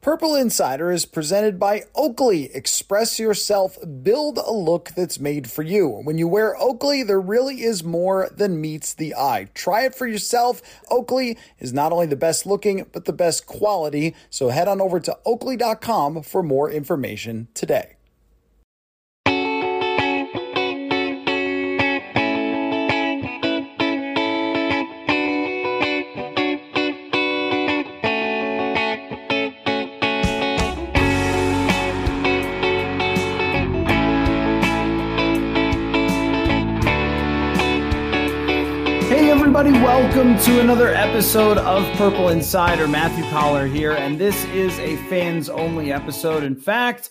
Purple Insider is presented by Oakley. Express yourself, build a look that's made for you. When you wear Oakley, there really is more than meets the eye. Try it for yourself. Oakley is not only the best looking, but the best quality. So head on over to oakley.com for more information today. Welcome to another episode of Purple Insider. Matthew Coller here, and this is a fans only episode. In fact,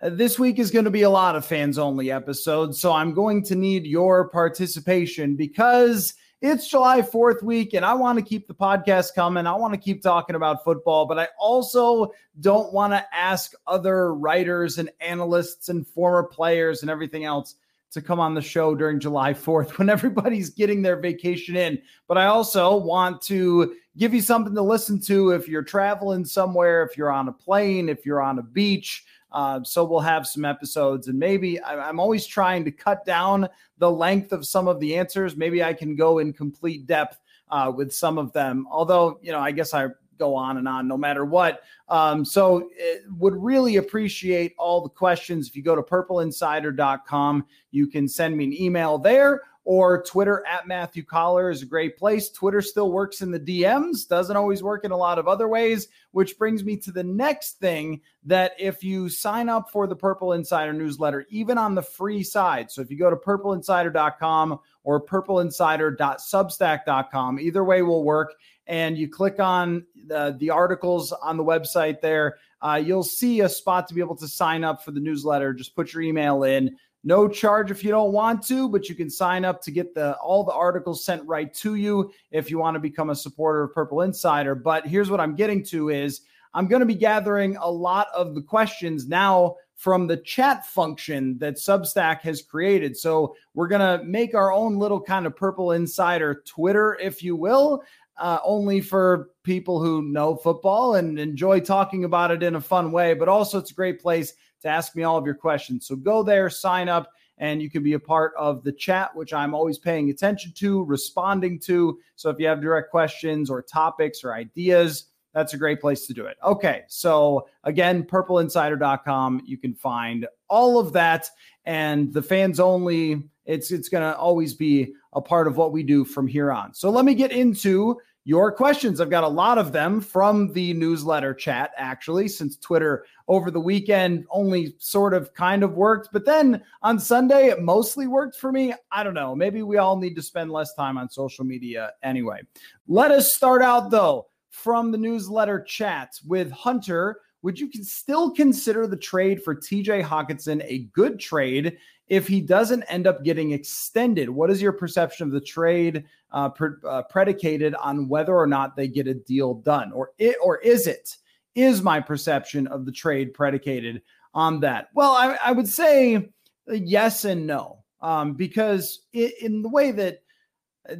this week is going to be a lot of fans only episodes, so I'm going to need your participation because it's July 4th week, and I want to keep the podcast coming. I want to keep talking about football, but I also don't want to ask other writers and analysts and former players and everything else to come on the show during July 4th when everybody's getting their vacation in. But I also want to give you something to listen to if you're traveling somewhere, if you're on a plane, if you're on a beach. Uh, so we'll have some episodes, and maybe I'm always trying to cut down the length of some of the answers. Maybe I can go in complete depth uh, with some of them. Although, you know, I guess I go on and on no matter what. Um, so eh, would really appreciate all the questions. If you go to purpleinsider.com, you can send me an email there or Twitter at Matthew Coller is a great place. Twitter still works in the DMs, doesn't always work in a lot of other ways, which brings me to the next thing that if you sign up for the Purple Insider newsletter, even on the free side, so if you go to purpleinsider.com or purpleinsider.substack.com, either way will work and you click on the, the articles on the website there, uh, you'll see a spot to be able to sign up for the newsletter. Just put your email in. No charge if you don't want to, but you can sign up to get the all the articles sent right to you if you want to become a supporter of Purple Insider. But here's what I'm getting to is I'm going to be gathering a lot of the questions now from the chat function that Substack has created. So we're going to make our own little kind of Purple Insider Twitter, if you will uh, only for people who know football and enjoy talking about it in a fun way, but also it's a great place to ask me all of your questions. So go there, sign up, and you can be a part of the chat, which I'm always paying attention to, responding to. So if you have direct questions or topics or ideas, that's a great place to do it. Okay. So again, purpleinsider.com, you can find all of that and the fans only it's it's to always be a part of what we do from here on. So let me get into your questions. I've got a lot of them from the newsletter chat, actually, since Twitter over the weekend only sort of kind of worked. But then on Sunday, it mostly worked for me. I don't know. Maybe we all need to spend less time on social media anyway. Let us start out, though, from the newsletter chat with Hunter. Would you still consider the trade for TJ Hockenson a good trade if he doesn't end up getting extended? What is your perception of the trade uh, pre- uh, predicated on whether or not they get a deal done, or it, or is it? Is my perception of the trade predicated on that? Well, I, I would say yes and no, um, because it, in the way that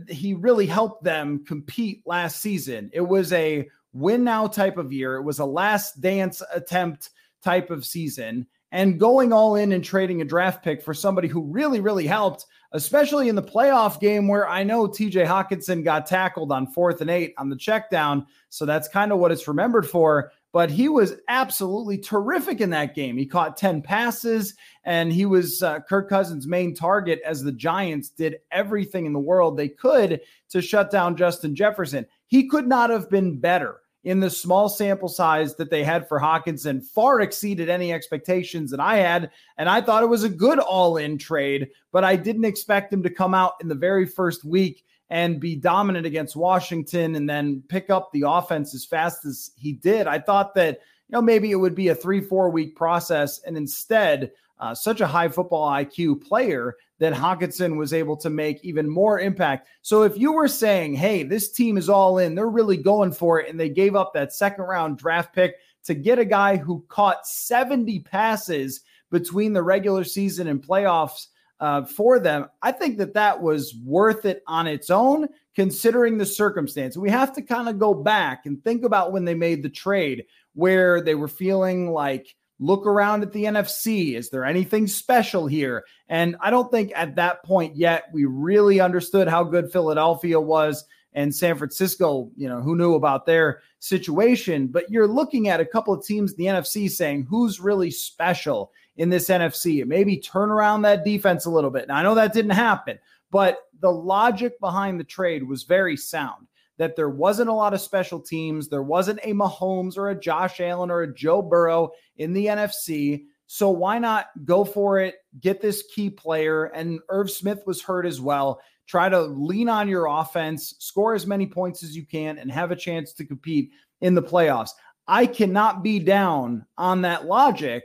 he really helped them compete last season, it was a win now type of year. It was a last dance attempt type of season and going all in and trading a draft pick for somebody who really, really helped, especially in the playoff game where I know TJ Hockenson got tackled on fourth and eight on the check down. So that's kind of what it's remembered for. But he was absolutely terrific in that game. He caught 10 passes and he was uh, Kirk Cousins' main target as the Giants did everything in the world they could to shut down Justin Jefferson. He could not have been better in the small sample size that they had for Hockenson far exceeded any expectations that I had. And I thought it was a good all in trade, but I didn't expect him to come out in the very first week and be dominant against Washington and then pick up the offense as fast as he did. I thought that, you know, maybe it would be a three, four week process. And instead, uh, such a high football IQ player that Hockenson was able to make even more impact. So if you were saying, hey, this team is all in, they're really going for it, and they gave up that second round draft pick to get a guy who caught 70 passes between the regular season and playoffs uh, for them, I think that that was worth it on its own, considering the circumstance. We have to kind of go back and think about when they made the trade. where they were feeling like, look around at the NFC. Is there anything special here? And I don't think at that point yet we really understood how good Philadelphia was and San Francisco, you know, who knew about their situation. But you're looking at a couple of teams in the NFC saying who's really special in this NFC. and Maybe turn around that defense a little bit. Now, I know that didn't happen, but the logic behind the trade was very sound. That there wasn't a lot of special teams. There wasn't a Mahomes or a Josh Allen or a Joe Burrow in the NFC. So why not go for it? Get this key player. And Irv Smith was hurt as well. Try to lean on your offense, score as many points as you can, and have a chance to compete in the playoffs. I cannot be down on that logic,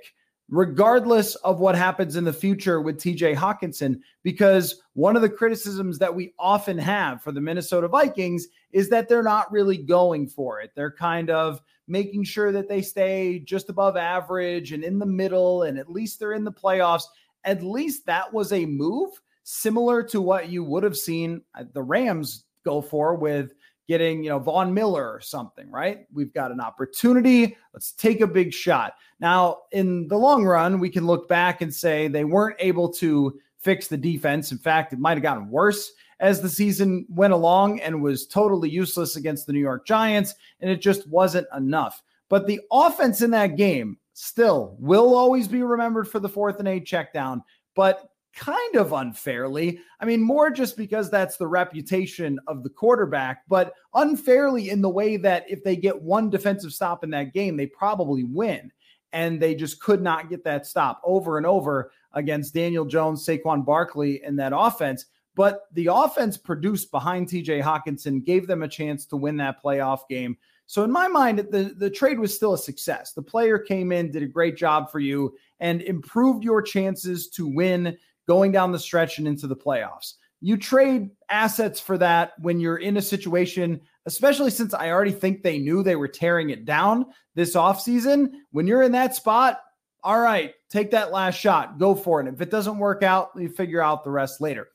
regardless of what happens in the future with TJ Hockenson, because one of the criticisms that we often have for the Minnesota Vikings is that they're not really going for it. They're kind of making sure that they stay just above average and in the middle, and at least they're in the playoffs. At least that was a move similar to what you would have seen the Rams go for with getting, you know, Von Miller or something, right? We've got an opportunity. Let's take a big shot. Now, in the long run, we can look back and say they weren't able to fix the defense. In fact, it might have gotten worse as the season went along and was totally useless against the New York Giants, and it just wasn't enough. But the offense in that game still will always be remembered for the fourth and eight check down, but kind of unfairly. I mean, more just because that's the reputation of the quarterback, but unfairly in the way that if they get one defensive stop in that game, they probably win. And they just could not get that stop over and over against Daniel Jones, Saquon Barkley, and that offense. But the offense produced behind TJ Hockenson gave them a chance to win that playoff game. So in my mind, the, the trade was still a success. The player came in, did a great job for you, and improved your chances to win going down the stretch and into the playoffs. You trade assets for that when you're in a situation, especially since I already think they knew they were tearing it down this offseason. When you're in that spot, all right, take that last shot, go for it. If it doesn't work out, you figure out the rest later.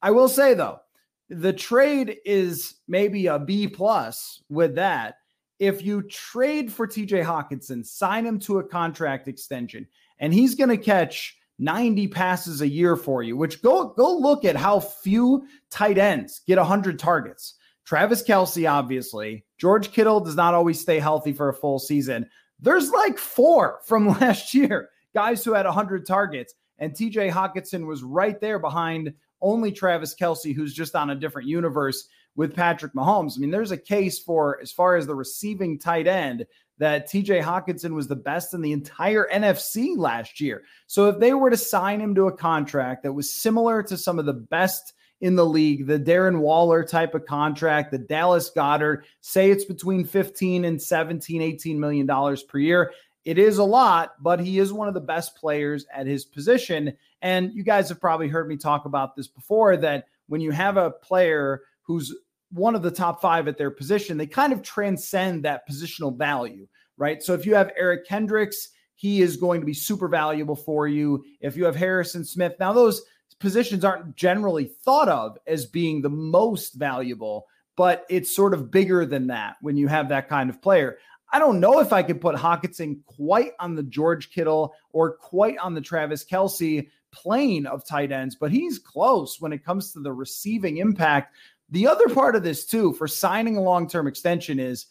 I will say though, the trade is maybe a B plus with that. If you trade for TJ Hockenson, sign him to a contract extension, and he's going to catch 90 passes a year for you, which go go look at how few tight ends get 100 targets. Travis Kelce, obviously. George Kittle does not always stay healthy for a full season. There's like four from last year, guys who had 100 targets. And TJ Hockenson was right there behind only Travis Kelce, who's just on a different universe with Patrick Mahomes. I mean, there's a case for as far as the receiving tight end that TJ Hockenson was the best in the entire NFC last year. So if they were to sign him to a contract that was similar to some of the best in the league, the Darren Waller type of contract, the Dallas Goedert, say it's between 15 and 17, 18 million dollars per year. It is a lot, but he is one of the best players at his position. And you guys have probably heard me talk about this before that when you have a player who's one of the top five at their position, they kind of transcend that positional value, right? So if you have Eric Kendricks, he is going to be super valuable for you. If you have Harrison Smith, now those positions aren't generally thought of as being the most valuable, but it's sort of bigger than that when you have that kind of player. I don't know if I could put Hockenson quite on the George Kittle or quite on the Travis Kelce plane of tight ends, but he's close when it comes to the receiving impact. The other part of this, too, for signing a long term extension is,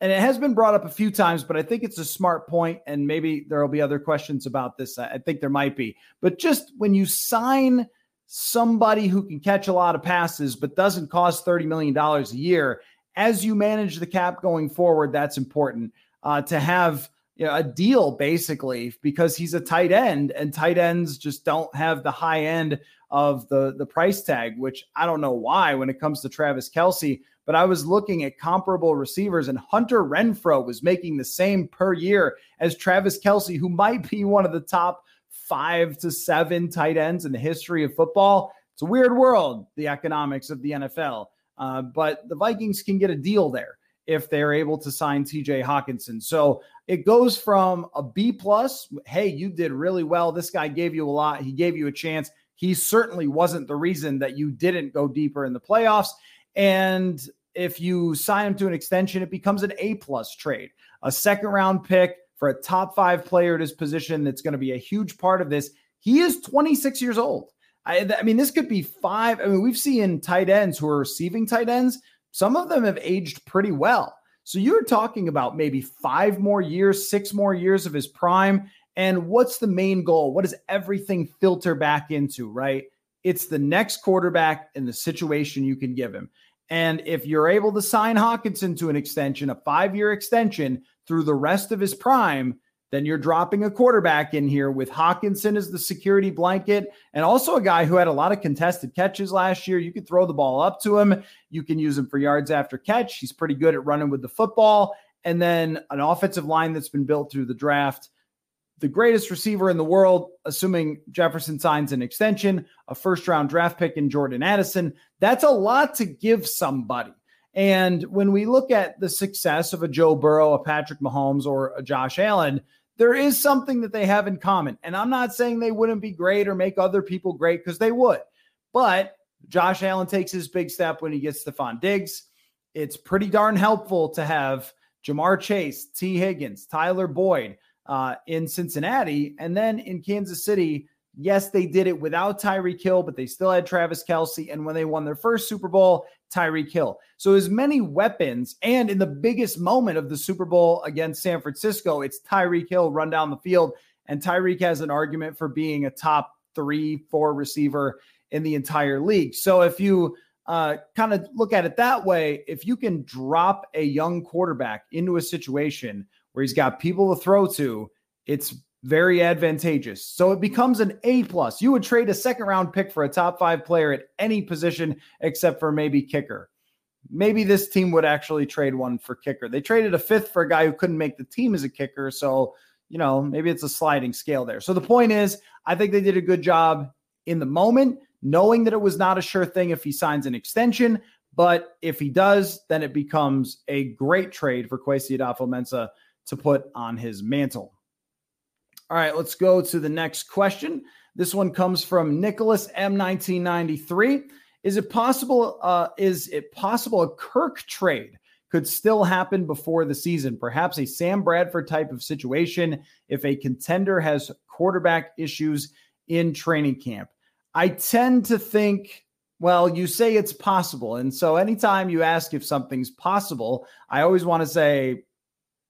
and it has been brought up a few times, but I think it's a smart point, and maybe there will be other questions about this. I think there might be. But just when you sign somebody who can catch a lot of passes but doesn't cost $30 million a year, as you manage the cap going forward, that's important uh, to have you know, a deal basically because he's a tight end and tight ends just don't have the high end of the the price tag, which I don't know why when it comes to Travis Kelce. But I was looking at comparable receivers, and Hunter Renfrow was making the same per year as Travis Kelce, who might be one of the top five to seven tight ends in the history of football. It's a weird world, the economics of the NFL. Uh, but the Vikings can get a deal there if they're able to sign TJ Hockenson. So it goes from a B plus, hey, you did really well. This guy gave you a lot. He gave you a chance he certainly wasn't the reason that you didn't go deeper in the playoffs. And if you sign him to an extension, it becomes an A plus trade. a second round pick for a top five player at his position that's going to be a huge part of this. He is 26 years old. I, I, mean, this could be five. I mean, we've seen tight ends who are receiving tight ends. Some of them have aged pretty well. So you're talking about maybe five more years, six more years of his prime. And what's the main goal? What does everything filter back into, right? It's the next quarterback and the situation you can give him. And if you're able to sign Hockenson to an extension, a five year extension through the rest of his prime, then you're dropping a quarterback in here with Hockenson as the security blanket and also a guy who had a lot of contested catches last year. You could throw the ball up to him. You can use him for yards after catch. He's pretty good at running with the football. And then an offensive line that's been built through the draft. The greatest receiver in the world, assuming Jefferson signs an extension, a first round draft pick in Jordan Addison. That's a lot to give somebody. And when we look at the success of a Joe Burrow, a Patrick Mahomes, or a Josh Allen, there is something that they have in common. And I'm not saying they wouldn't be great or make other people great because they would. But Josh Allen takes his big step when he gets Stefon Diggs. It's pretty darn helpful to have Ja'Marr Chase, Tee Higgins, Tyler Boyd uh, in Cincinnati. And then in Kansas City, yes, they did it without Tyreek Hill, but they still had Travis Kelce. And when they won their first Super Bowl, Tyreek Hill. So as many weapons, and in the biggest moment of the Super Bowl against San Francisco, it's Tyreek Hill run down the field, and Tyreek has an argument for being a top three, four receiver in the entire league. So if you uh, kind of look at it that way, if you can drop a young quarterback into a situation where he's got people to throw to, it's very advantageous. So it becomes an A plus. You would trade a second round pick for a top five player at any position except for maybe kicker. Maybe this team would actually trade one for kicker. They traded a fifth for a guy who couldn't make the team as a kicker. So, you know, maybe it's a sliding scale there. So the point is, I think they did a good job in the moment, knowing that it was not a sure thing if he signs an extension. But if he does, then it becomes a great trade for Kwesi Adofo-Mensah to put on his mantle. All right, let's go to the next question. This one comes from Nicholas M1993. Is it possible? Uh, is it possible a Kirk trade could still happen before the season? Perhaps a Sam Bradford type of situation if a contender has quarterback issues in training camp. I tend to think, well, you say it's possible. And so anytime you ask if something's possible, I always want to say,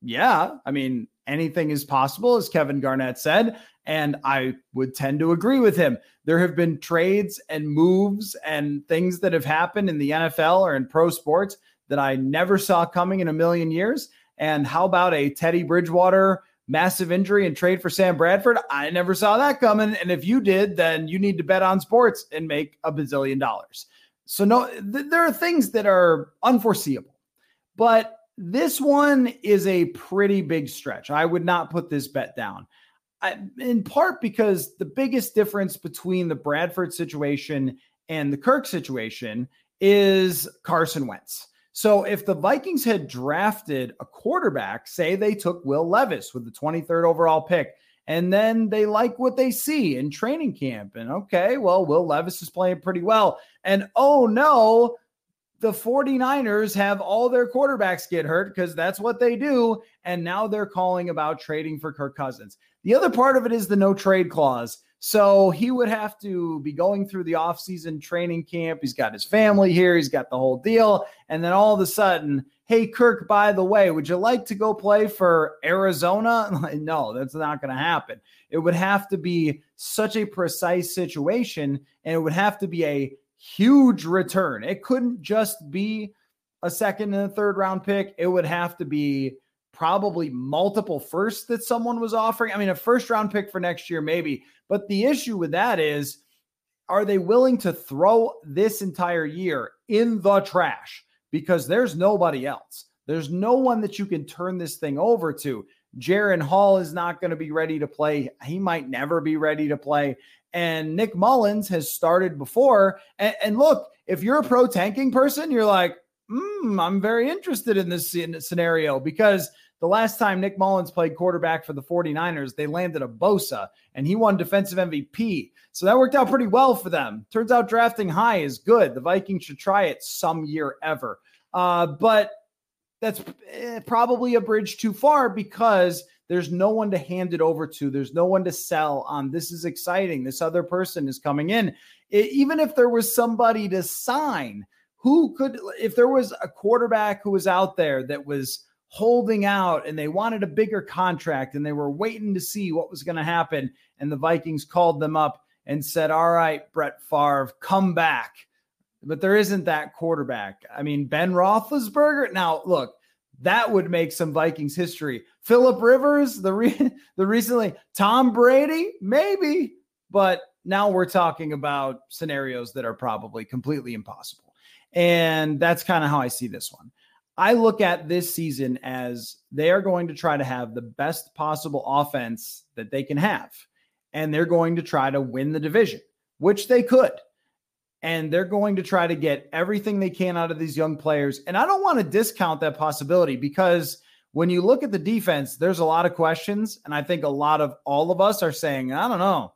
yeah, I mean, anything is possible, as Kevin Garnett said. And I would tend to agree with him. There have been trades and moves and things that have happened in the NFL or in pro sports that I never saw coming in a million years. And how about a Teddy Bridgewater massive injury and trade for Sam Bradford? I never saw that coming. And if you did, then you need to bet on sports and make a bazillion dollars. So, no, th- there are things that are unforeseeable. But this one is a pretty big stretch. I would not put this bet down. I, in part because the biggest difference between the Bradford situation and the Kirk situation is Carson Wentz. So if the Vikings had drafted a quarterback, say they took Will Levis with the 23rd overall pick, and then they like what they see in training camp, and okay, well, Will Levis is playing pretty well. And oh no, the 49ers have all their quarterbacks get hurt because that's what they do. And now they're calling about trading for Kirk Cousins. The other part of it is the no trade clause. So he would have to be going through the offseason training camp. He's got his family here, he's got the whole deal. And then all of a sudden, hey, Kirk, by the way, would you like to go play for Arizona? no, that's not going to happen. It would have to be such a precise situation, and it would have to be a huge return. It couldn't just be a second and a third round pick. It would have to be probably multiple firsts that someone was offering. I mean, a first round pick for next year, maybe. But the issue with that is, are they willing to throw this entire year in the trash? Because there's nobody else. There's no one that you can turn this thing over to. Jaren Hall is not going to be ready to play. He might never be ready to play. And Nick Mullens has started before. And, and look, if you're a pro tanking person, you're like, mm, I'm very interested in this scenario because the last time Nick Mullens played quarterback for the 49ers, they landed a Bosa and he won defensive MVP. So that worked out pretty well for them. Turns out drafting high is good. The Vikings should try it some year ever. Uh, but that's eh, probably a bridge too far because there's no one to hand it over to. There's no one to sell on. This is exciting. This other person is coming in. It, even if there was somebody to sign, who could, if there was a quarterback who was out there that was holding out and they wanted a bigger contract and they were waiting to see what was going to happen, and the Vikings called them up and said, All right, Brett Favre, come back. But there isn't that quarterback. I mean, Ben Roethlisberger. Now, look, that would make some Vikings history. Philip Rivers, the re- the recently Tom Brady, maybe, but now we're talking about scenarios that are probably completely impossible. And that's kind of how I see this one. I look at this season as they are going to try to have the best possible offense that they can have and they're going to try to win the division, which they could. And they're going to try to get everything they can out of these young players. And I don't want to discount that possibility because when you look at the defense, there's a lot of questions. And I think a lot of all of us are saying, I don't know.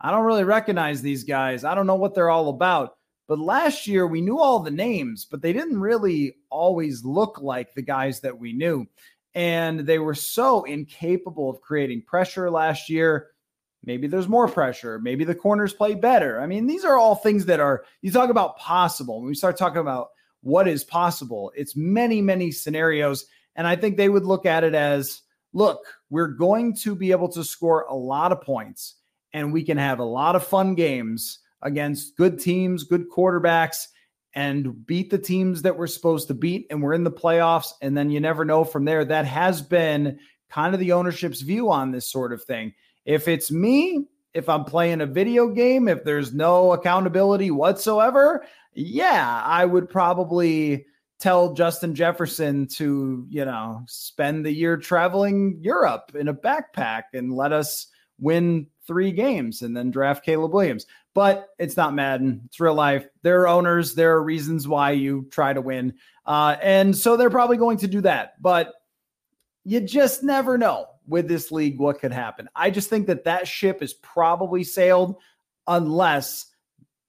I don't really recognize these guys. I don't know what they're all about. But last year, we knew all the names, but they didn't really always look like the guys that we knew. And they were so incapable of creating pressure last year. Maybe there's more pressure. Maybe the corners play better. I mean, these are all things that are, you talk about possible. When we start talking about what is possible, it's many, many scenarios. And I think they would look at it as look, we're going to be able to score a lot of points and we can have a lot of fun games against good teams, good quarterbacks, and beat the teams that we're supposed to beat. And we're in the playoffs. And then you never know from there. That has been kind of the ownership's view on this sort of thing. If it's me, if I'm playing a video game, if there's no accountability whatsoever, yeah, I would probably tell Justin Jefferson to, you know, spend the year traveling Europe in a backpack and let us win three games and then draft Caleb Williams. But it's not Madden. It's real life. There are owners. There are reasons why you try to win. Uh, and so they're probably going to do that. But you just never know with this league what could happen. I just think that that ship is probably sailed unless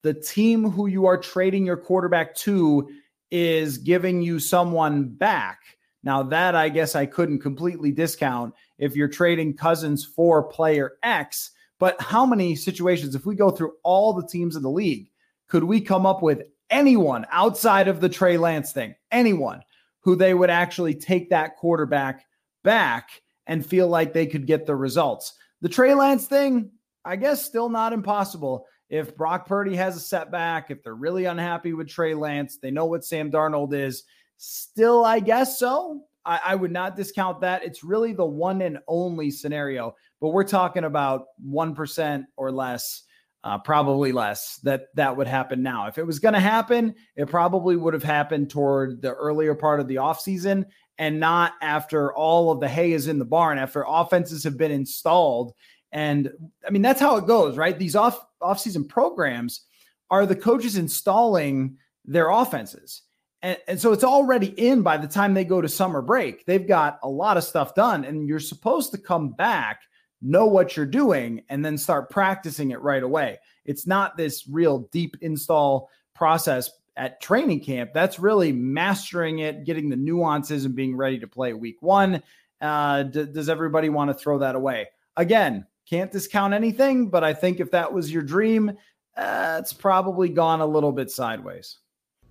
the team who you are trading your quarterback to is giving you someone back. Now, that I guess I couldn't completely discount if you're trading Cousins for player X. But how many situations, if we go through all the teams in the league, could we come up with anyone outside of the Trey Lance thing, anyone who they would actually take that quarterback back and feel like they could get the results. The Trey Lance thing, I guess, still not impossible. If Brock Purdy has a setback, if they're really unhappy with Trey Lance, they know what Sam Darnold is. Still, I guess so. I, I would not discount that. It's really the one and only scenario, but we're talking about 1% or less. Uh, probably less that that would happen now. If it was going to happen, it probably would have happened toward the earlier part of the offseason and not after all of the hay is in the barn, after offenses have been installed. And I mean, that's how it goes, right? These off offseason programs are the coaches installing their offenses. And, and so it's already in by the time they go to summer break. They've got a lot of stuff done, and you're supposed to come back, know what you're doing, and then start practicing it right away. It's not this real deep install process at training camp. That's really mastering it, getting the nuances, and being ready to play week one. Uh, d- does everybody want to throw that away? Again, can't discount anything, but I think if that was your dream, uh, it's probably gone a little bit sideways.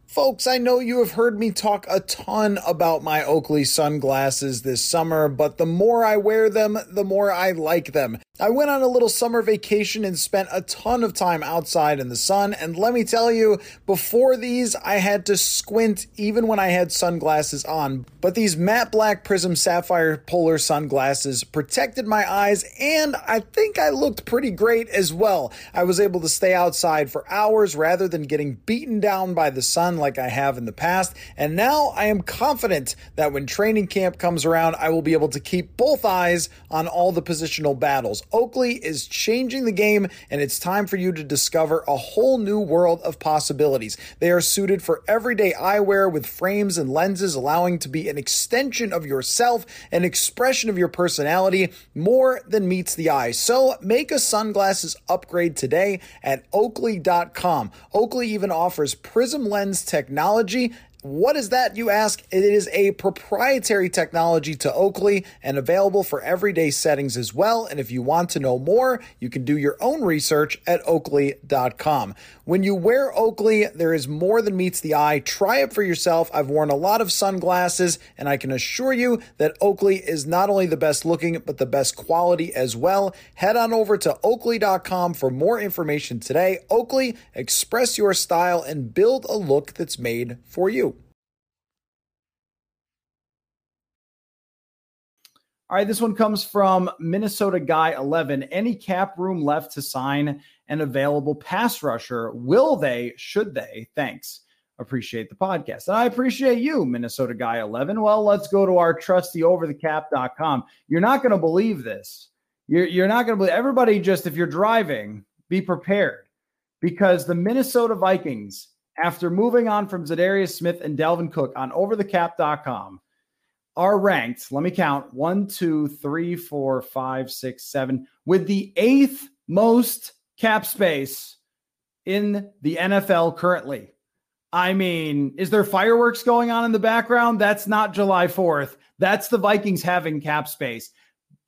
Folks, I know you have heard me talk a ton about my Oakley sunglasses this summer, but the more I wear them, the more I like them. I went on a little summer vacation and spent a ton of time outside in the sun, and let me tell you, before these, I had to squint even when I had sunglasses on. But these matte black prism sapphire polar sunglasses protected my eyes, and I think I looked pretty great as well. I was able to stay outside for hours rather than getting beaten down by the sun like I have in the past, and now I am confident that when training camp comes around, I will be able to keep both eyes on all the positional battles. Oakley is changing the game, and it's time for you to discover a whole new world of possibilities. They are suited for everyday eyewear with frames and lenses allowing to be an extension of yourself, an expression of your personality, more than meets the eye. So make a sunglasses upgrade today at oakley.com. Oakley even offers prism lens technology What is that, you ask? It is a proprietary technology to Oakley and available for everyday settings as well. And if you want to know more, you can do your own research at oakley.com. When you wear Oakley, there is more than meets the eye. Try it for yourself. I've worn a lot of sunglasses, and I can assure you that Oakley is not only the best looking, but the best quality as well. Head on over to oakley.com for more information today. Oakley, express your style and build a look that's made for you. All right, this one comes from Minnesota Guy 11. Any cap room left to sign an available pass rusher? Will they? Should they? Thanks. Appreciate the podcast. And I appreciate you, Minnesota Guy 11. Well, let's go to our trusty overthecap.com. You're not going to believe this. You're, you're not going to believe everybody. Just if you're driving, be prepared because the Minnesota Vikings, after moving on from Za'Darius Smith and Dalvin Cook on overthecap.com, are ranked. Let me count one, two, three, four, five, six, seven, with the eighth most cap space in the NFL currently. I mean, is there fireworks going on in the background? That's not July 4th. That's the Vikings having cap space.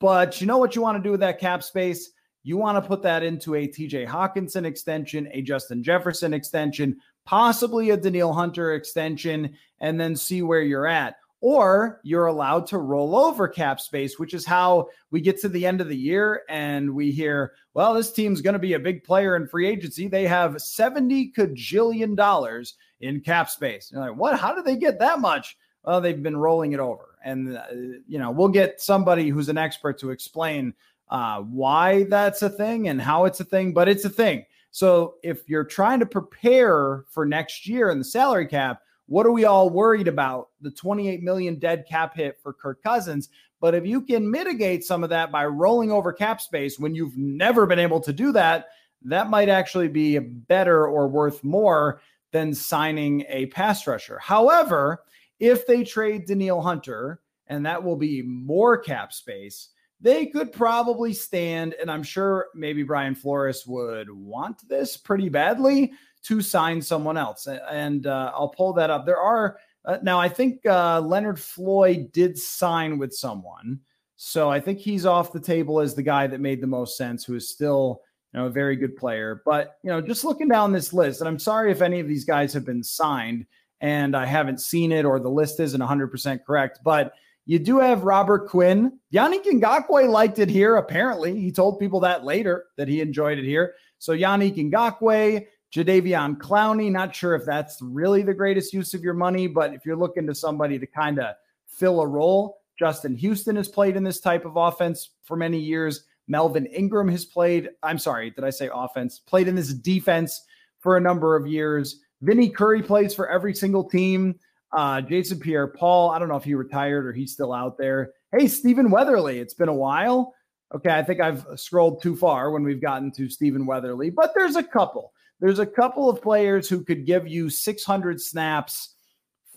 But you know what you want to do with that cap space? You want to put that into a TJ Hockenson extension, a Justin Jefferson extension, possibly a Danielle Hunter extension, and then see where you're at or you're allowed to roll over cap space, which is how we get to the end of the year and we hear, well, this team's going to be a big player in free agency. They have 70 cajillion dollars in cap space. You're like, what? How did they get that much? Well, they've been rolling it over. And, uh, you know, we'll get somebody who's an expert to explain uh, why that's a thing and how it's a thing, but it's a thing. So if you're trying to prepare for next year in the salary cap, what are we all worried about? The 28 million dead cap hit for Kirk Cousins. But if you can mitigate some of that by rolling over cap space when you've never been able to do that, that might actually be better or worth more than signing a pass rusher. However, if they trade Danielle Hunter, and that will be more cap space, they could probably stand, and I'm sure maybe Brian Flores would want this pretty badly to sign someone else. And uh, I'll pull that up. There are uh, now, I think uh, Leonard Floyd did sign with someone. So I think he's off the table as the guy that made the most sense, who is still you know a very good player. But you know, just looking down this list, and I'm sorry if any of these guys have been signed and I haven't seen it or the list isn't 100% correct, but you do have Robert Quinn. Yannick Ngakoue liked it here. Apparently, he told people that later that he enjoyed it here. So Yannick Ngakoue, Jadeveon Clowney, not sure if that's really the greatest use of your money, but if you're looking to somebody to kind of fill a role, Justin Houston has played in this type of offense for many years. Melvin Ingram has played, I'm sorry, did I say offense? Played in this defense for a number of years. Vinny Curry plays for every single team. Uh, Jason Pierre Paul, I don't know if he retired or he's still out there. Hey, Stephen Weatherly, it's been a while. Okay, I think I've scrolled too far when we've gotten to Stephen Weatherly, but there's a couple. There's a couple of players who could give you 600 snaps,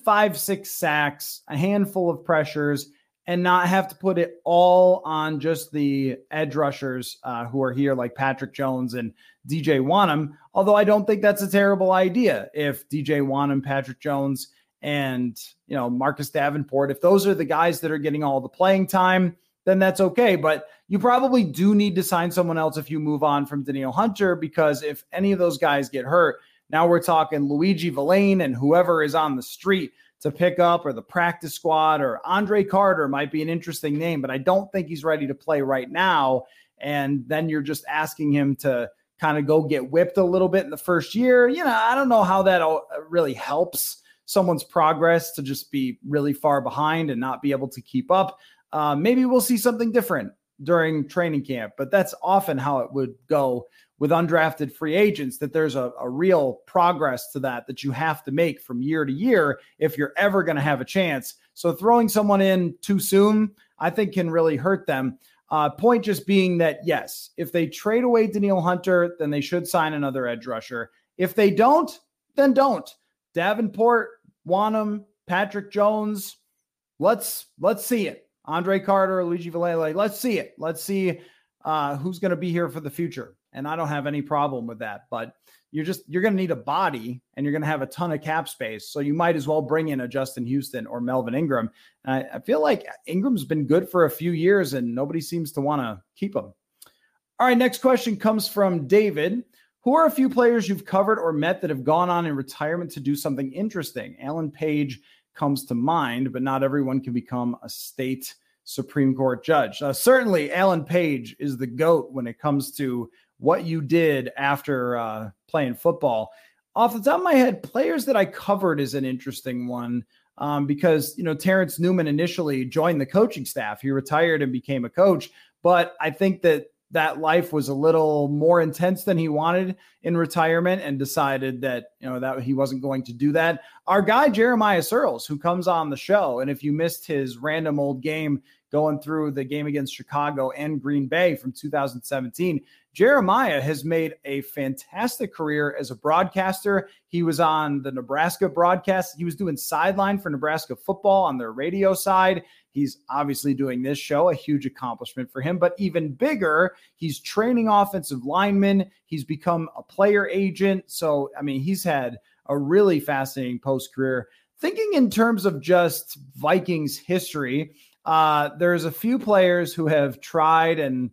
five, six sacks, a handful of pressures, and not have to put it all on just the edge rushers uh, who are here, like Patrick Jones and DJ Wonnum. Although I don't think that's a terrible idea if DJ Wonnum, Patrick Jones, and you know Marcus Davenport, if those are the guys that are getting all the playing time, then that's okay. But you probably do need to sign someone else if you move on from Danielle Hunter, because if any of those guys get hurt, now we're talking Luiji Vilain and whoever is on the street to pick up, or the practice squad, or Andre Carter might be an interesting name, but I don't think he's ready to play right now. And then you're just asking him to kind of go get whipped a little bit in the first year. You know, I don't know how that uh, really helps someone's progress to just be really far behind and not be able to keep up. Uh, maybe we'll see something different during training camp, but that's often how it would go with undrafted free agents that there's a, a real progress to that that you have to make from year to year if you're ever going to have a chance. So throwing someone in too soon, I think can really hurt them. Uh, point just being that, yes, if they trade away Danielle Hunter, then they should sign another edge rusher. If they don't, then don't. Davenport, Wonnum, Patrick Jones, let's let's see it. Andre Carter, Luiji Valele. Let's see it. Let's see uh, who's going to be here for the future. and I don't have any problem with that. But you're just you're going to need a body and you're going to have a ton of cap space. So you might as well bring in a Justin Houston or Melvin Ingram. I, I, feel like Ingram's been good for a few years and nobody seems to want to keep him. All right, next question comes from David. Who are a few players you've covered or met that have gone on in retirement to do something interesting? Alan Page comes to mind, but not everyone can become a state Supreme Court judge. Uh, certainly, Alan Page is the GOAT when it comes to what you did after uh, playing football. Off the top of my head, players that I covered is an interesting one um, because, you know, Terrence Newman initially joined the coaching staff. He retired and became a coach. But I think that that life was a little more intense than he wanted in retirement and decided that you know that he wasn't going to do that. Our guy jeremiah sirles who comes on the show and if you missed his random old game going through the game against chicago and green bay from 2017 jeremiah has made a fantastic career as a broadcaster he was on the nebraska broadcast he was doing sideline for nebraska football on their radio side He's obviously doing this show, a huge accomplishment for him, but even bigger, he's training offensive linemen. He's become a player agent. So, I mean, he's had a really fascinating post career. Thinking in terms of just Vikings history, uh, there's a few players who have tried and,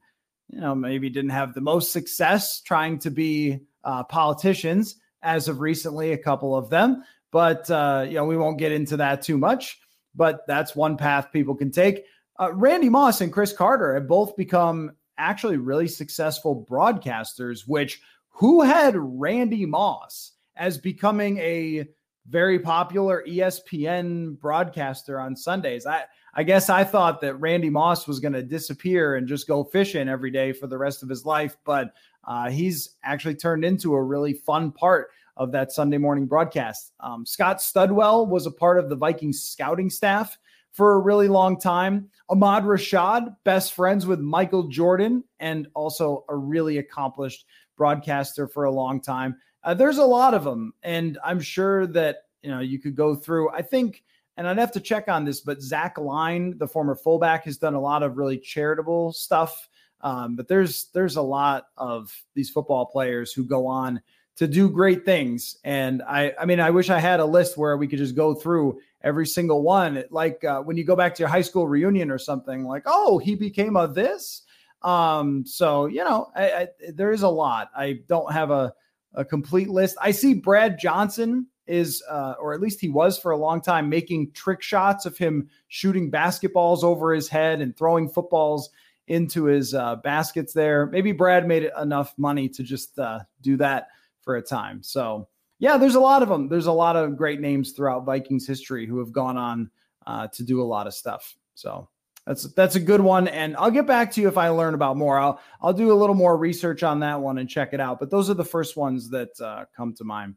you know, maybe didn't have the most success trying to be uh, politicians as of recently, a couple of them. But, uh, you know, we won't get into that too much but that's one path people can take. Uh, Randy Moss and Cris Carter have both become actually really successful broadcasters, which who had Randy Moss as becoming a very popular ESPN broadcaster on Sundays? I, I guess I thought that Randy Moss was going to disappear and just go fishing every day for the rest of his life, but uh, he's actually turned into a really fun part of that Sunday morning broadcast. Um, Scott Studwell was a part of the Vikings scouting staff for a really long time. Ahmad Rashad, best friends with Michael Jordan, and also a really accomplished broadcaster for a long time. Uh, there's a lot of them, and I'm sure that you know you could go through. I think, and I'd have to check on this, but Zach Line, the former fullback, has done a lot of really charitable stuff. Um, but there's there's a lot of these football players who go on to do great things. And I, I mean, I wish I had a list where we could just go through every single one. Like uh, when you go back to your high school reunion or something, like, oh, he became a this. Um, so you know, I, I, there is a lot. I don't have a a complete list. I see Brad Johnson is, uh, or at least he was for a long time, making trick shots of him shooting basketballs over his head and throwing footballs into his uh, baskets there. Maybe Brad made enough money to just uh, do that for a time. So, yeah, there's a lot of them. There's a lot of great names throughout Vikings history who have gone on uh, to do a lot of stuff. So that's that's a good one, and I'll get back to you if I learn about more. I'll I'll do a little more research on that one and check it out. But those are the first ones that uh, come to mind.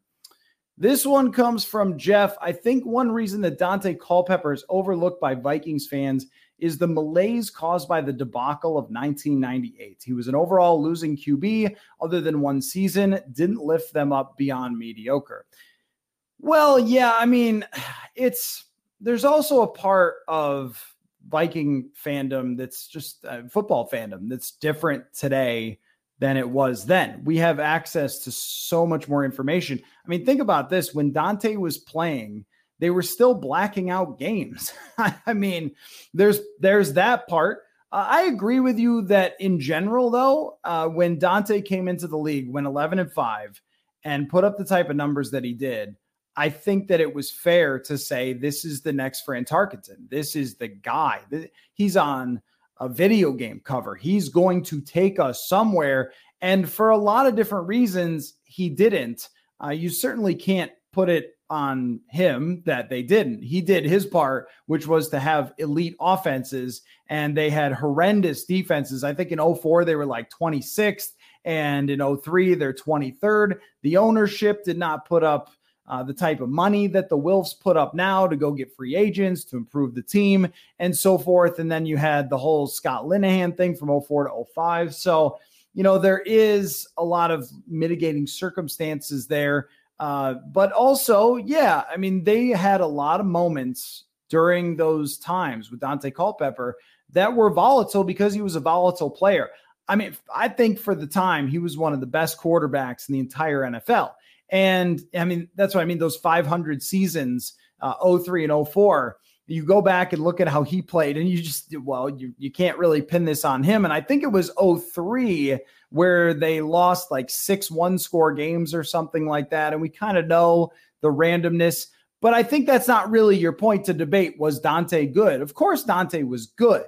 This one comes from Jeff. I think one reason that Daunte Culpepper is overlooked by Vikings fans is the malaise caused by the debacle of 1998. He was an overall losing QB, other than one season, didn't lift them up beyond mediocre. Well, yeah, I mean, it's there's also a part of Viking fandom that's just uh, football fandom that's different today than it was then. We have access to so much more information. I mean, think about this when Daunte was playing they were still blacking out games. I mean, there's there's that part. Uh, I agree with you that in general, though, uh, when Daunte came into the league, went 11 and five, and put up the type of numbers that he did, I think that it was fair to say this is the next Fran Tarkenton. This is the guy. He's on a video game cover. He's going to take us somewhere. And for a lot of different reasons, he didn't. Uh, you certainly can't put it on him that they didn't. He did his part, which was to have elite offenses, and they had horrendous defenses. I think in 04, they were like 26th, and in 03, they're 23rd. The ownership did not put up uh, the type of money that the Wilfs put up now to go get free agents to improve the team and so forth. And then you had the whole Scott Linehan thing from 04 to 05. So, you know, there is a lot of mitigating circumstances there uh, but also, yeah, I mean, they had a lot of moments during those times with Daunte Culpepper that were volatile because he was a volatile player. I mean, I think for the time, he was one of the best quarterbacks in the entire NFL. And I mean, that's what I mean. Those 500 seasons, uh, 03 and 04, you go back and look at how he played, and you just, well, you, you can't really pin this on him. And I think it was 03 where they lost like six one score games or something like that. And we kind of know the randomness. But I think that's not really your point to debate. Was Daunte good? Of course, Daunte was good.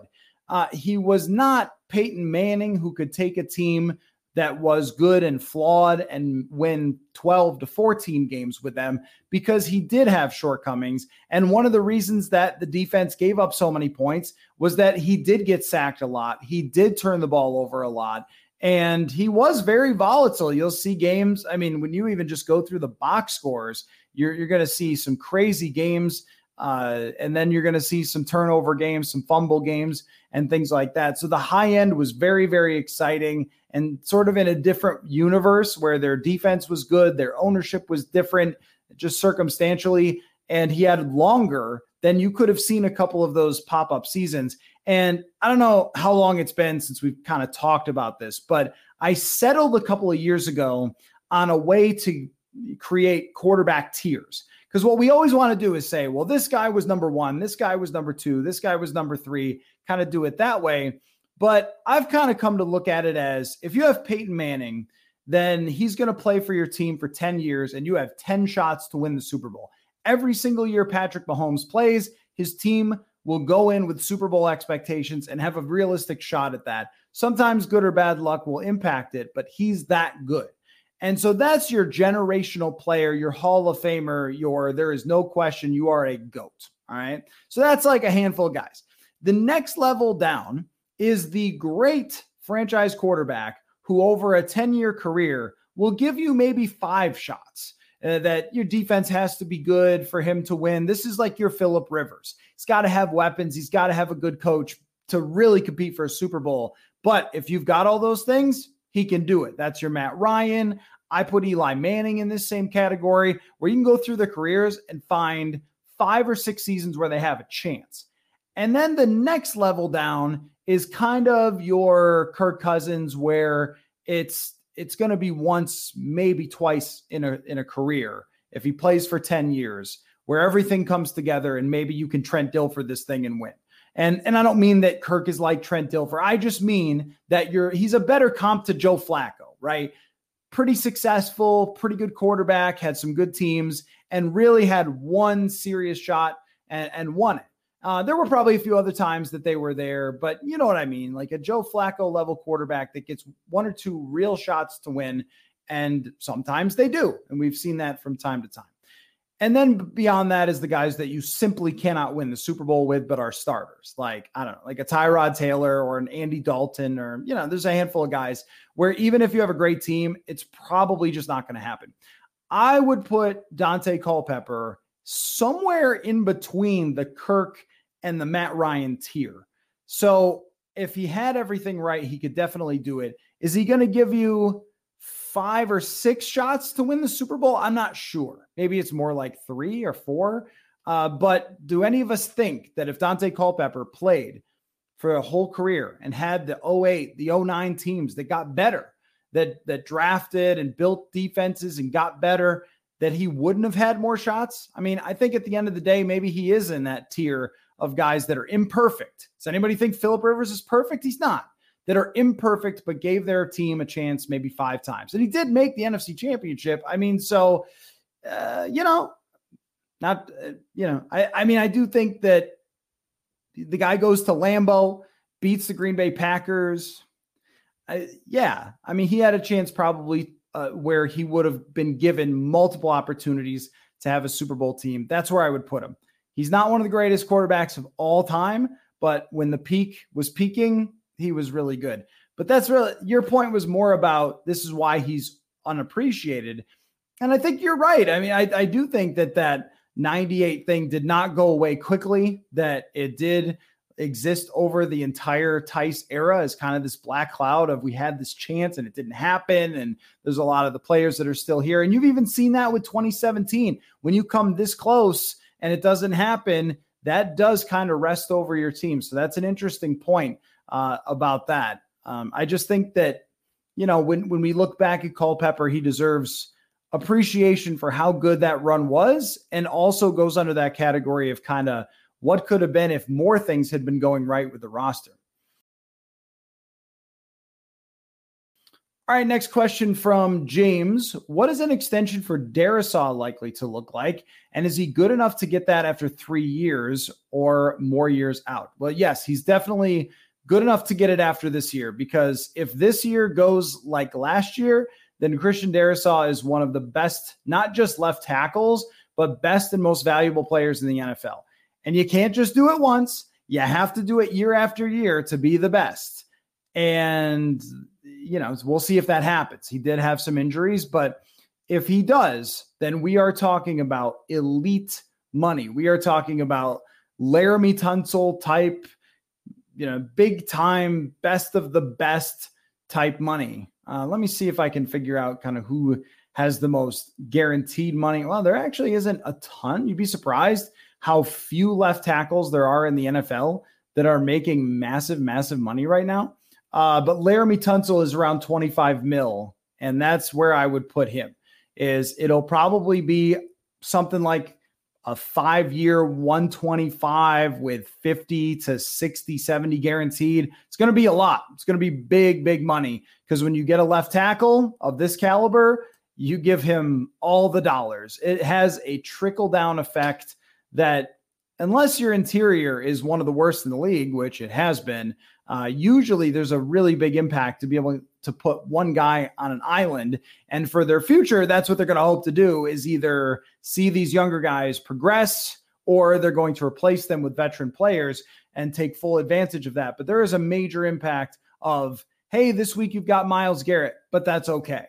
Uh, he was not Peyton Manning, who could take a team that was good and flawed and win 12 to 14 games with them because he did have shortcomings. And one of the reasons that the defense gave up so many points was that he did get sacked a lot. He did turn the ball over a lot. And he was very volatile. You'll see games. I mean, when you even just go through the box scores, you're, you're going to see some crazy games. Uh, and then you're going to see some turnover games, some fumble games, and things like that. So the high end was very, very exciting and sort of in a different universe where their defense was good, their ownership was different, just circumstantially. And he had longer than you could have seen a couple of those pop up seasons. And I don't know how long it's been since we've kind of talked about this, but I settled a couple of years ago on a way to create quarterback tiers. Because what we always want to do is say, well, this guy was number one, this guy was number two, this guy was number three, kind of do it that way. But I've kind of come to look at it as if you have Peyton Manning, then he's going to play for your team for 10 years and you have 10 shots to win the Super Bowl. Every single year Patrick Mahomes plays, his team will go in with Super Bowl expectations and have a realistic shot at that. Sometimes good or bad luck will impact it, but he's that good. And so that's your generational player, your Hall of Famer, your there is no question you are a GOAT. All right. So that's like a handful of guys. The next level down is the great franchise quarterback who, over a 10 year career, will give you maybe five shots. Uh, that your defense has to be good for him to win. This is like your Philip Rivers. He's got to have weapons. He's got to have a good coach to really compete for a Super Bowl. But if you've got all those things, he can do it. That's your Matt Ryan. I put Eli Manning in this same category where you can go through their careers and find five or six seasons where they have a chance. And then the next level down is kind of your Kirk Cousins where it's it's going to be once maybe twice in a in a career if he plays for 10 years where everything comes together and maybe you can Trent Dilfer this thing and win. And and I don't mean that Kirk is like Trent Dilfer. I just mean that you're he's a better comp to Joe Flacco, right? Pretty successful, pretty good quarterback, had some good teams, and really had one serious shot and, and won it. Uh, there were probably a few other times that they were there, but you know what I mean? Like a Joe Flacco level quarterback that gets one or two real shots to win. And sometimes they do. And we've seen that from time to time. And then beyond that is the guys that you simply cannot win the Super Bowl with, but are starters. Like, I don't know, like a Tyrod Taylor or an Andy Dalton, or, you know, there's a handful of guys where even if you have a great team, it's probably just not going to happen. I would put Daunte Culpepper somewhere in between the Kirk and the Matt Ryan tier. So if he had everything right, he could definitely do it. Is he going to give you five or six shots to win the Super Bowl? I'm not sure. Maybe it's more like three or four. Uh, but do any of us think that if Daunte Culpepper played for a whole career and had the 08, the 09 teams that got better, that that drafted and built defenses and got better, that he wouldn't have had more shots? I mean, I think at the end of the day, maybe he is in that tier of guys that are imperfect. Does anybody think Philip Rivers is perfect? He's not. That are imperfect, but gave their team a chance maybe five times. And he did make the NFC championship. I mean, so, uh, you know, not, uh, you know, I, I mean, I do think that the guy goes to Lambeau, beats the Green Bay Packers. I, yeah, I mean, he had a chance probably uh, where he would have been given multiple opportunities to have a Super Bowl team. That's where I would put him. He's not one of the greatest quarterbacks of all time, but when the peak was peaking, he was really good. But that's really your point was more about this is why he's unappreciated. And I think you're right. I mean, I, I do think that that 98 thing did not go away quickly, that it did exist over the entire Tice era as kind of this black cloud of we had this chance and it didn't happen. And there's a lot of the players that are still here. And you've even seen that with 2017. When you come this close, and it doesn't happen, that does kind of rest over your team. So that's an interesting point uh, about that. Um, I just think that, you know, when when we look back at Culpepper, he deserves appreciation for how good that run was, and also goes under that category of kind of what could have been if more things had been going right with the roster. All right, next question from James. What is an extension for Darrisaw likely to look like? And is he good enough to get that after three years or more years out? Well, yes, he's definitely good enough to get it after this year because if this year goes like last year, then Christian Darrisaw is one of the best, not just left tackles, but best and most valuable players in the NFL. And you can't just do it once, you have to do it year after year to be the best. And you know, we'll see if that happens. He did have some injuries, but if he does, then we are talking about elite money. We are talking about Laremy Tunsil type, you know, big time, best of the best type money. Uh, let me see if I can figure out kind of who has the most guaranteed money. Well, there actually isn't a ton. You'd be surprised how few left tackles there are in the NFL that are making massive, massive money right now. Uh, but Laremy Tunsil is around 25 mil, and that's where I would put him. Is it'll probably be something like a five year 125 with 50 to 60, 70 guaranteed. It's going to be a lot. It's going to be big, big money because when you get a left tackle of this caliber, you give him all the dollars. It has a trickle down effect that, unless your interior is one of the worst in the league, which it has been, uh, usually there's a really big impact to be able to put one guy on an island. And for their future, that's what they're going to hope to do is either see these younger guys progress or they're going to replace them with veteran players and take full advantage of that. But there is a major impact of, hey, this week you've got Myles Garrett, but that's okay.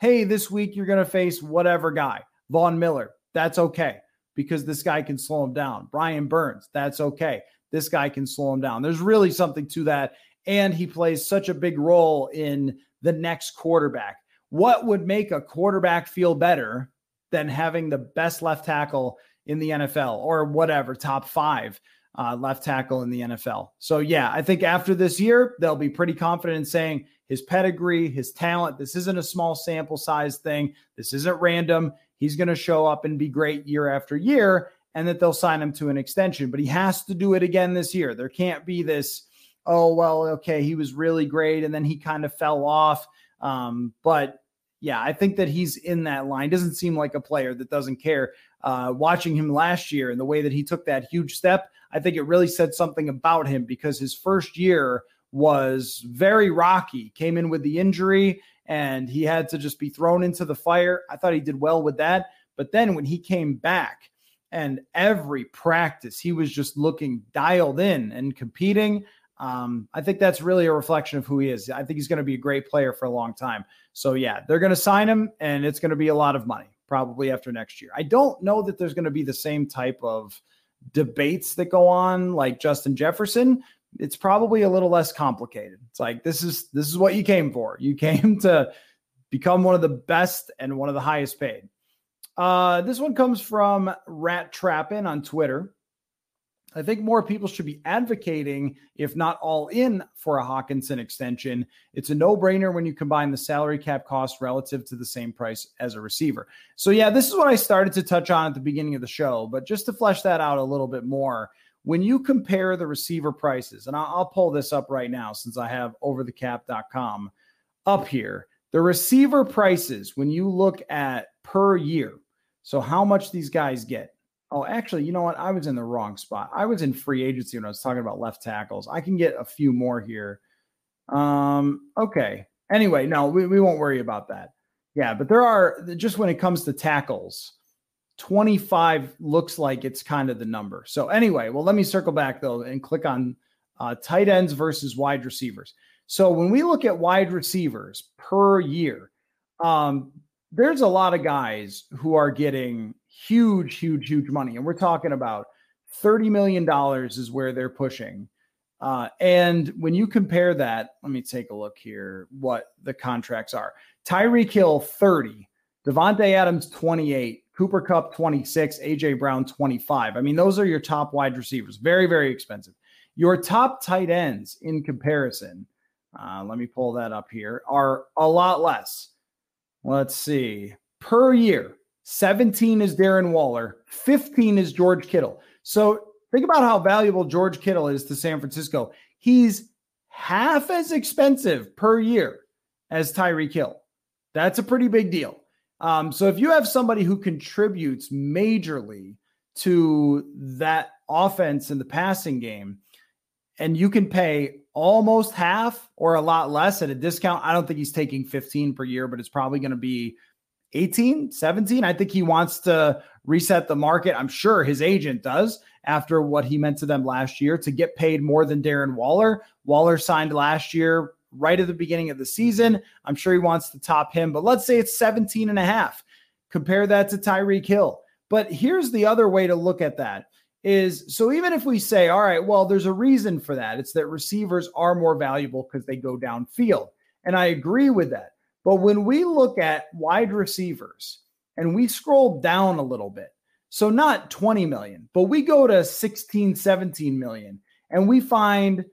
Hey, this week you're going to face whatever guy, Von Miller. That's okay because this guy can slow him down. Brian Burns, that's okay this guy can slow him down. There's really something to that. And he plays such a big role in the next quarterback. What would make a quarterback feel better than having the best left tackle in the NFL or whatever, top five uh, left tackle in the NFL? So, yeah, I think after this year, they'll be pretty confident in saying his pedigree, his talent. This isn't a small sample size thing. This isn't random. He's going to show up and be great year after year and that they'll sign him to an extension. But he has to do it again this year. There can't be this, oh, well, okay, he was really great and then he kind of fell off. Um, but yeah, I think that he's in that line. Doesn't seem like a player that doesn't care. Uh, watching him last year and the way that he took that huge step, I think it really said something about him because his first year was very rocky. Came in with the injury and he had to just be thrown into the fire. I thought he did well with that. But then when he came back, and every practice he was just looking dialed in and competing. Um, I think that's really a reflection of who he is. I think he's going to be a great player for a long time. So yeah, they're going to sign him, and it's going to be a lot of money probably after next year. I don't know that there's going to be the same type of debates that go on like Justin Jefferson. It's probably a little less complicated. It's like this is this is what you came for. You came to become one of the best and one of the highest paid. Uh, this one comes from Rat Trappin on Twitter. I think more people should be advocating, if not all in, for a Hockenson extension. It's a no brainer when you combine the salary cap cost relative to the same price as a receiver. So, yeah, this is what I started to touch on at the beginning of the show. But just to flesh that out a little bit more, when you compare the receiver prices, and I'll, I'll pull this up right now since I have overthecap.com up here, the receiver prices, when you look at per year, so how much these guys get? Oh, actually, you know what? I was in the wrong spot. I was in free agency when I was talking about left tackles. I can get a few more here. Um, okay. Anyway, no, we, we won't worry about that. Yeah, but there are just when it comes to tackles, 25 looks like it's kind of the number. So anyway, well, let me circle back though and click on uh, tight ends versus wide receivers. So when we look at wide receivers per year, um, there's a lot of guys who are getting huge, huge, huge money. And we're talking about $30 million is where they're pushing. Uh, and when you compare that, let me take a look here what the contracts are. Tyreek Hill, 30, Davante Adams, 28, Cooper Kupp, 26, AJ Brown, 25. I mean, those are your top wide receivers. Very, very expensive. Your top tight ends in comparison uh, let me pull that up here, are a lot less. Let's see. Per year, 17 is Darren Waller, 15 is George Kittle. So think about how valuable George Kittle is to San Francisco. He's half as expensive per year as Tyreek Hill. That's a pretty big deal. Um, so if you have somebody who contributes majorly to that offense in the passing game, and you can pay almost half or a lot less at a discount. I don't think he's taking 15 per year, but it's probably going to be 18, 17. I think he wants to reset the market. I'm sure his agent does after what he meant to them last year to get paid more than Darren Waller. Waller signed last year right at the beginning of the season. I'm sure he wants to top him, but let's say it's 17 and a half. Compare that to Tyreek Hill. But here's the other way to look at that is so even if we say, all right, well, there's a reason for that. It's that receivers are more valuable because they go downfield. And I agree with that. But when we look at wide receivers and we scroll down a little bit, so not 20 million, but we go to 16, 17 million, and we find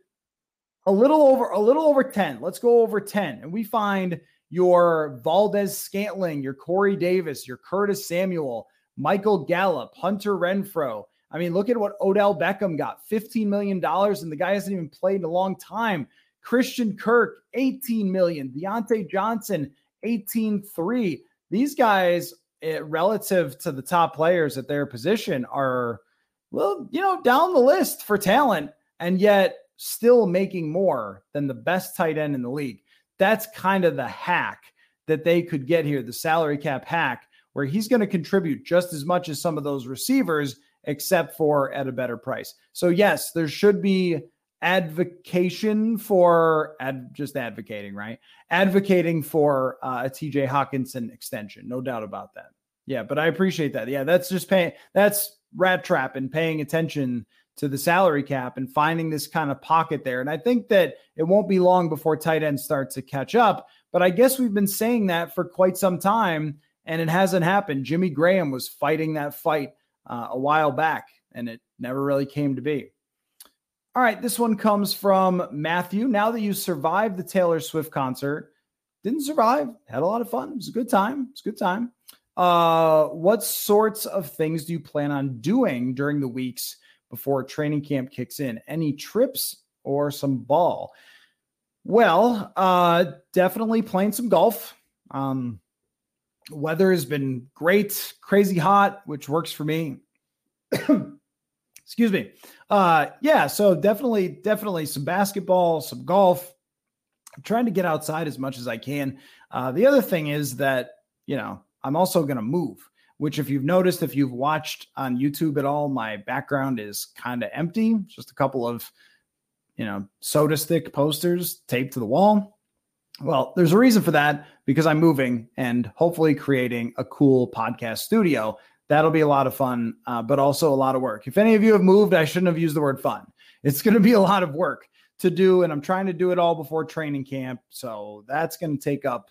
a little over a little over 10. Let's go over 10. And we find your Valdes-Scantling, your Corey Davis, your Curtis Samuel, Michael Gallup, Hunter Renfrow, I mean, look at what Odell Beckham got $15 million, and the guy hasn't even played in a long time. Christian Kirk, 18 million. Diontae Johnson, 18-3. These guys, eh, relative to the top players at their position, are well, you know, down the list for talent, and yet still making more than the best tight end in the league. That's kind of the hack that they could get here, the salary cap hack, where he's going to contribute just as much as some of those receivers except for at a better price. So yes, there should be advocation for ad, just advocating, right? Advocating for uh, a TJ Hockenson extension, no doubt about that. Yeah, but I appreciate that. Yeah, that's just paying. That's Rat Trappin paying attention to the salary cap and finding this kind of pocket there. And I think that it won't be long before tight ends start to catch up. But I guess we've been saying that for quite some time, and it hasn't happened. Jimmy Graham was fighting that fight uh, a while back, and it never really came to be. All right, this one comes from Matthew. Now that you survived the Taylor Swift concert, didn't survive, had a lot of fun. It was a good time. It's a good time. Uh, what sorts of things do you plan on doing during the weeks before training camp kicks in? Any trips or some ball? Well, uh, definitely playing some golf. Um, weather has been great, crazy hot, which works for me. Excuse me. Uh, yeah, so definitely, definitely some basketball, some golf. I'm trying to get outside as much as I can. Uh, the other thing is that, you know, I'm also going to move, which, if you've noticed, if you've watched on YouTube at all, my background is kind of empty. Just a couple of, you know, soda stick posters taped to the wall. Well, there's a reason for that because I'm moving and hopefully creating a cool podcast studio. That'll be a lot of fun, uh, but also a lot of work. If any of you have moved, I shouldn't have used the word fun. It's going to be a lot of work to do, and I'm trying to do it all before training camp. So that's going to take up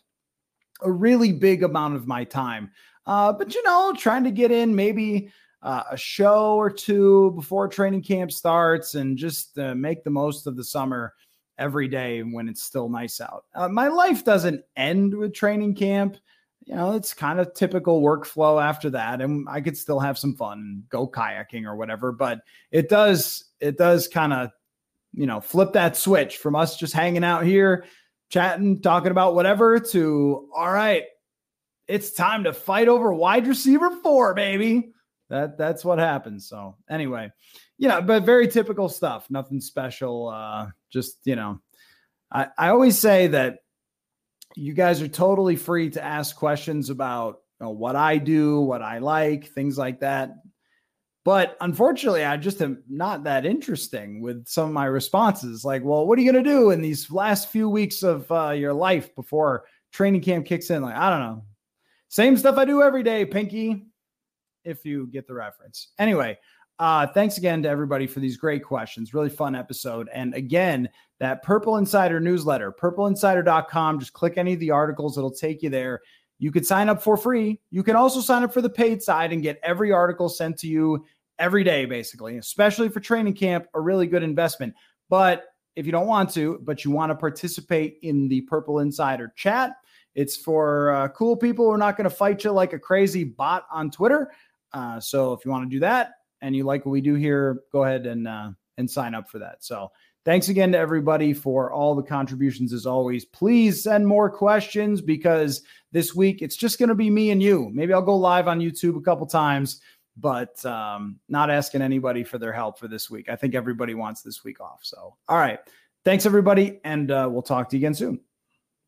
a really big amount of my time. Uh, but you know, trying to get in maybe uh, a show or two before training camp starts and just uh, make the most of the summer every day when it's still nice out. Uh, my life doesn't end with training camp. You know, it's kind of typical workflow after that, and I could still have some fun, and go kayaking or whatever. But it does, it does kind of, you know, flip that switch from us just hanging out here, chatting, talking about whatever, to all right, it's time to fight over wide receiver four, baby. That that's what happens. So anyway, yeah, but very typical stuff. Nothing special. Uh, just you know, I, I always say that you guys are totally free to ask questions about you know, what I do, what I like, things like that. But unfortunately, I just am not that interesting with some of my responses. Like, well, what are you going to do in these last few weeks of uh, your life before training camp kicks in? Like, I don't know. Same stuff I do every day, Pinky, if you get the reference. Anyway, uh, thanks again to everybody for these great questions. Really fun episode. And again, that Purple Insider newsletter, purpleinsider.com. Just click any of the articles, it'll take you there. You could sign up for free. You can also sign up for the paid side and get every article sent to you every day, basically, especially for training camp, a really good investment. But if you don't want to, but you want to participate in the Purple Insider chat. It's for uh, cool people who are not going to fight you like a crazy bot on Twitter. Uh, so if you want to do that and you like what we do here, go ahead and uh, and sign up for that. So thanks again to everybody for all the contributions as always. Please send more questions because this week it's just going to be me and you. Maybe I'll go live on YouTube a couple times, but um, not asking anybody for their help for this week. I think everybody wants this week off. So all right, thanks everybody, and uh, we'll talk to you again soon.